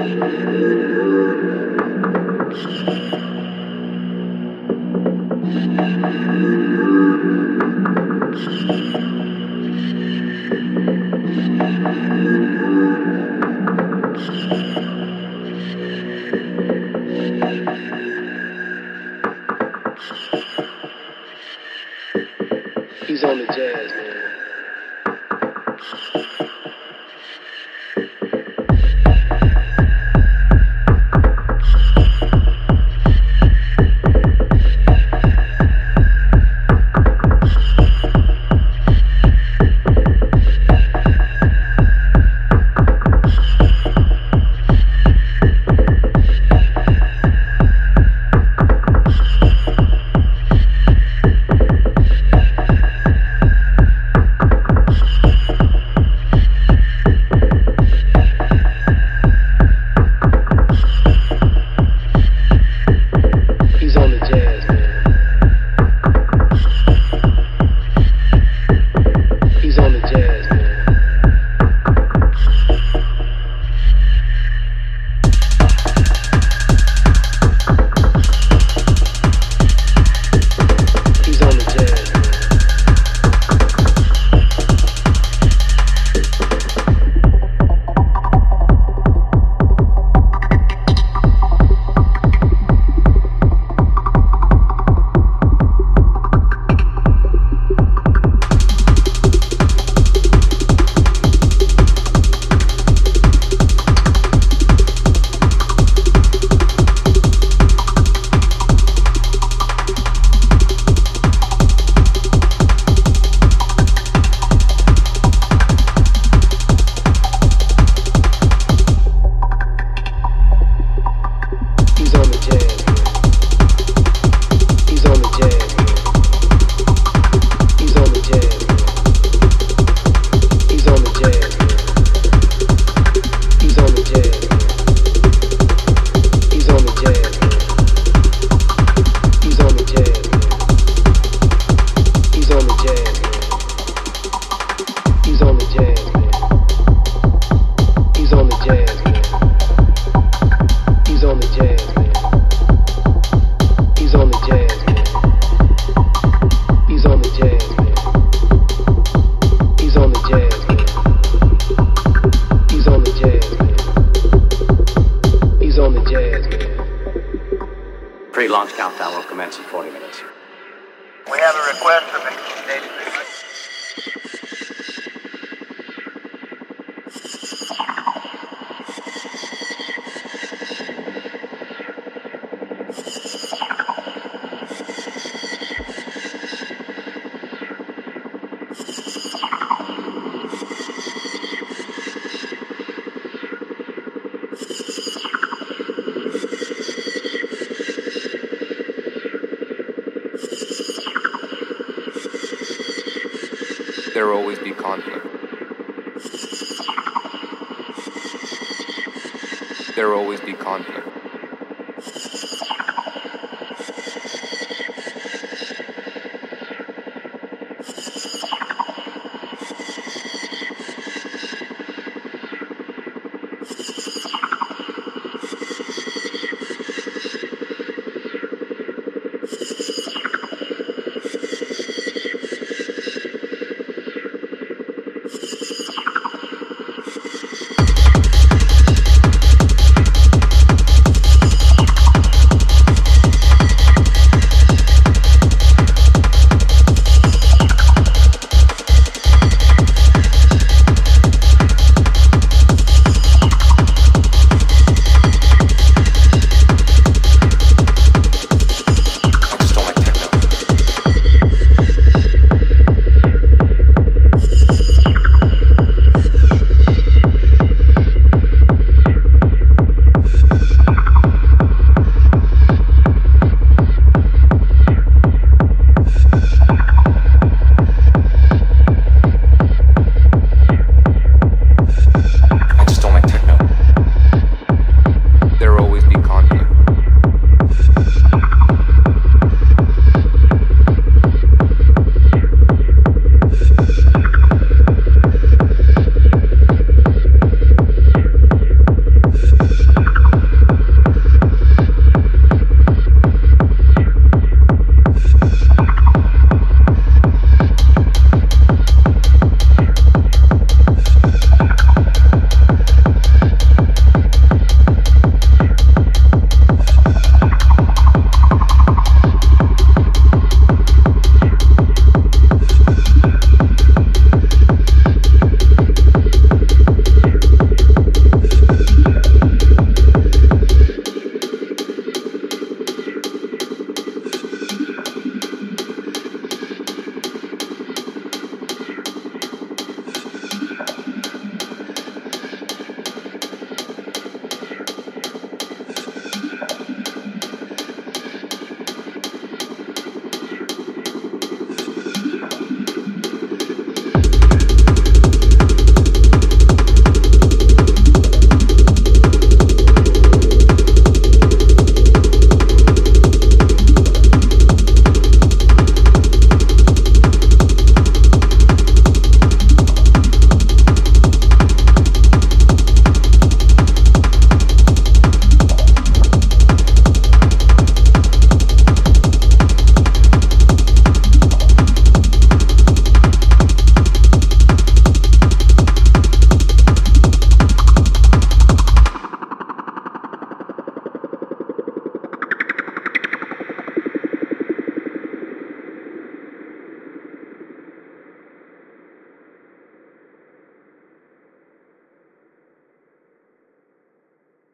Thank you. countdown will commence in 40 minutes. We have a request from 1886. you there will always be conflict. There will always be conflict.